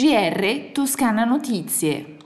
GR Toscana Notizie.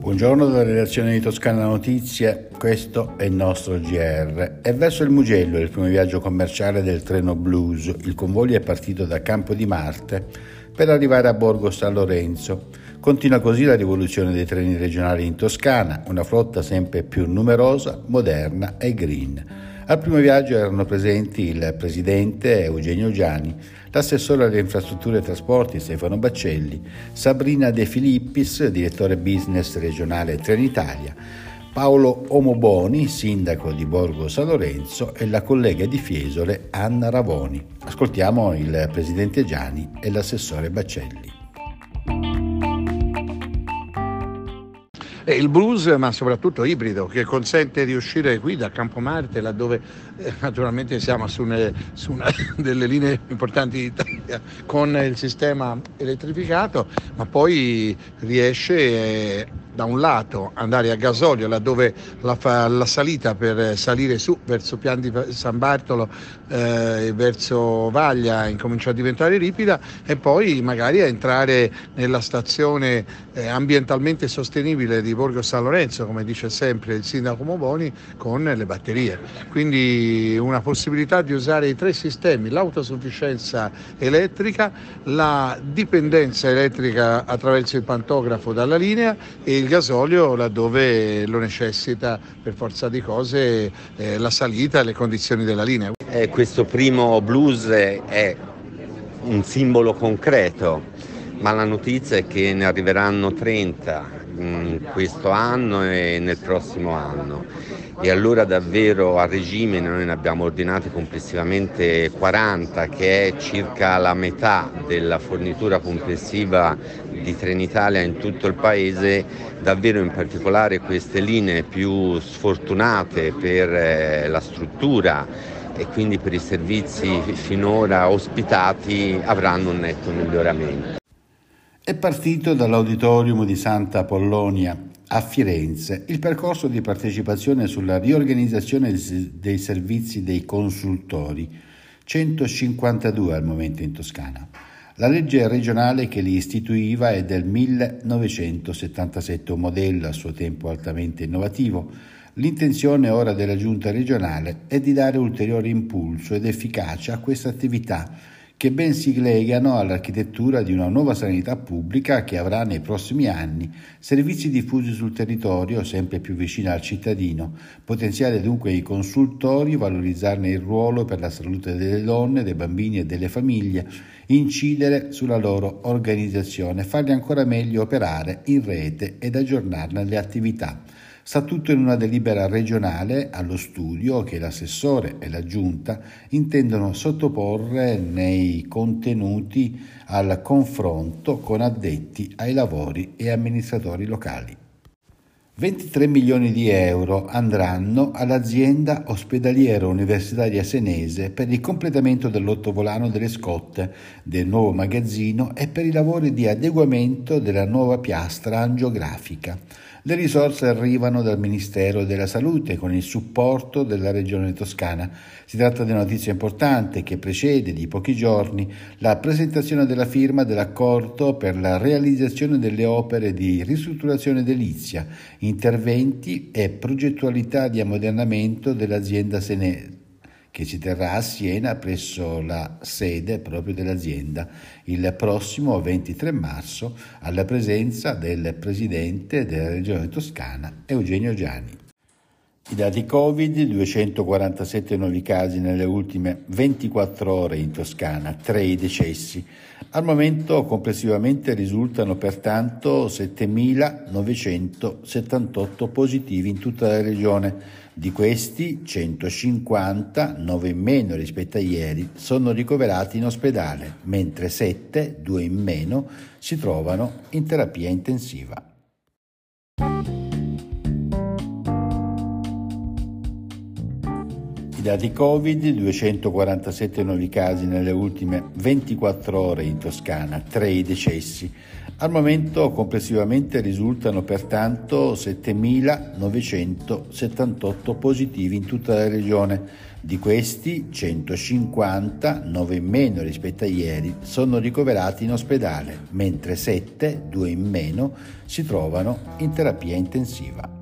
Buongiorno dalla redazione di Toscana Notizie, questo è il nostro GR. È verso il Mugello il primo viaggio commerciale del treno Blues. Il convoglio è partito da Campo di Marte per arrivare a Borgo San Lorenzo. Continua così la rivoluzione dei treni regionali in Toscana, una flotta sempre più numerosa, moderna e green. Al primo viaggio erano presenti il presidente Eugenio Giani, l'assessore alle infrastrutture e trasporti Stefano Baccelli, Sabrina De Filippis, direttore business regionale Trenitalia, Paolo Omoboni, sindaco di Borgo San Lorenzo e la collega di Fiesole Anna Ravoni. Ascoltiamo il presidente Giani e l'assessore Baccelli. E il blues, ma soprattutto ibrido, che consente di uscire qui da Campomarte, laddove eh, naturalmente siamo su, une, su una delle linee importanti d'Italia con il sistema elettrificato, ma poi riesce eh, da un lato andare a gasolio laddove la, la, salita per salire su verso Pian di San Bartolo e eh, verso Vaglia incomincia a diventare ripida e poi magari a entrare nella stazione eh, ambientalmente sostenibile di Borgo San Lorenzo come dice sempre il sindaco Moboni con le batterie quindi una possibilità di usare i tre sistemi l'autosufficienza elettrica la dipendenza elettrica attraverso il pantografo dalla linea e il gasolio laddove lo necessita per forza di cose eh, la salita e le condizioni della linea. Eh, questo primo blues è un simbolo concreto, ma la notizia è che ne arriveranno 30 in questo anno e nel prossimo anno e allora davvero a regime noi ne abbiamo ordinati complessivamente 40 che è circa la metà della fornitura complessiva di Trenitalia in tutto il paese, davvero in particolare queste linee più sfortunate per eh, la struttura e quindi per i servizi finora ospitati avranno un netto miglioramento. È partito dall'auditorium di Santa Apollonia a Firenze il percorso di partecipazione sulla riorganizzazione dei servizi dei consultori, 152 al momento in Toscana. La legge regionale che li istituiva è del 1977, un modello a suo tempo altamente innovativo. L'intenzione ora della giunta regionale è di dare ulteriore impulso ed efficacia a questa attività che ben si legano all'architettura di una nuova sanità pubblica che avrà nei prossimi anni servizi diffusi sul territorio sempre più vicini al cittadino, potenziare dunque i consultori, valorizzarne il ruolo per la salute delle donne, dei bambini e delle famiglie, incidere sulla loro organizzazione, farli ancora meglio operare in rete ed aggiornarne le attività. Sta tutto in una delibera regionale allo studio che l'assessore e la giunta intendono sottoporre nei contenuti al confronto con addetti ai lavori e amministratori locali. 23 milioni di euro andranno all'azienda ospedaliera universitaria senese per il completamento dell'ottovolano delle scotte del nuovo magazzino e per i lavori di adeguamento della nuova piastra angiografica. Le risorse arrivano dal Ministero della Salute con il supporto della Regione Toscana. Si tratta di una notizia importante che precede di pochi giorni la presentazione della firma dell'accordo per la realizzazione delle opere di ristrutturazione edilizia, interventi e progettualità di ammodernamento dell'azienda senese che si terrà a Siena presso la sede proprio dell'azienda il prossimo 23 marzo alla presenza del Presidente della Regione Toscana Eugenio Giani. I dati Covid, 247 nuovi casi nelle ultime 24 ore in Toscana, 3 i decessi. Al momento complessivamente risultano pertanto 7.978 positivi in tutta la regione di questi 150, 9 in meno rispetto a ieri, sono ricoverati in ospedale, mentre 7, 2 in meno, si trovano in terapia intensiva. I dati Covid, 247 nuovi casi nelle ultime 24 ore in Toscana, 3 i decessi. Al momento complessivamente risultano pertanto 7.978 positivi in tutta la regione. Di questi 150, 9 in meno rispetto a ieri, sono ricoverati in ospedale, mentre 7, 2 in meno, si trovano in terapia intensiva.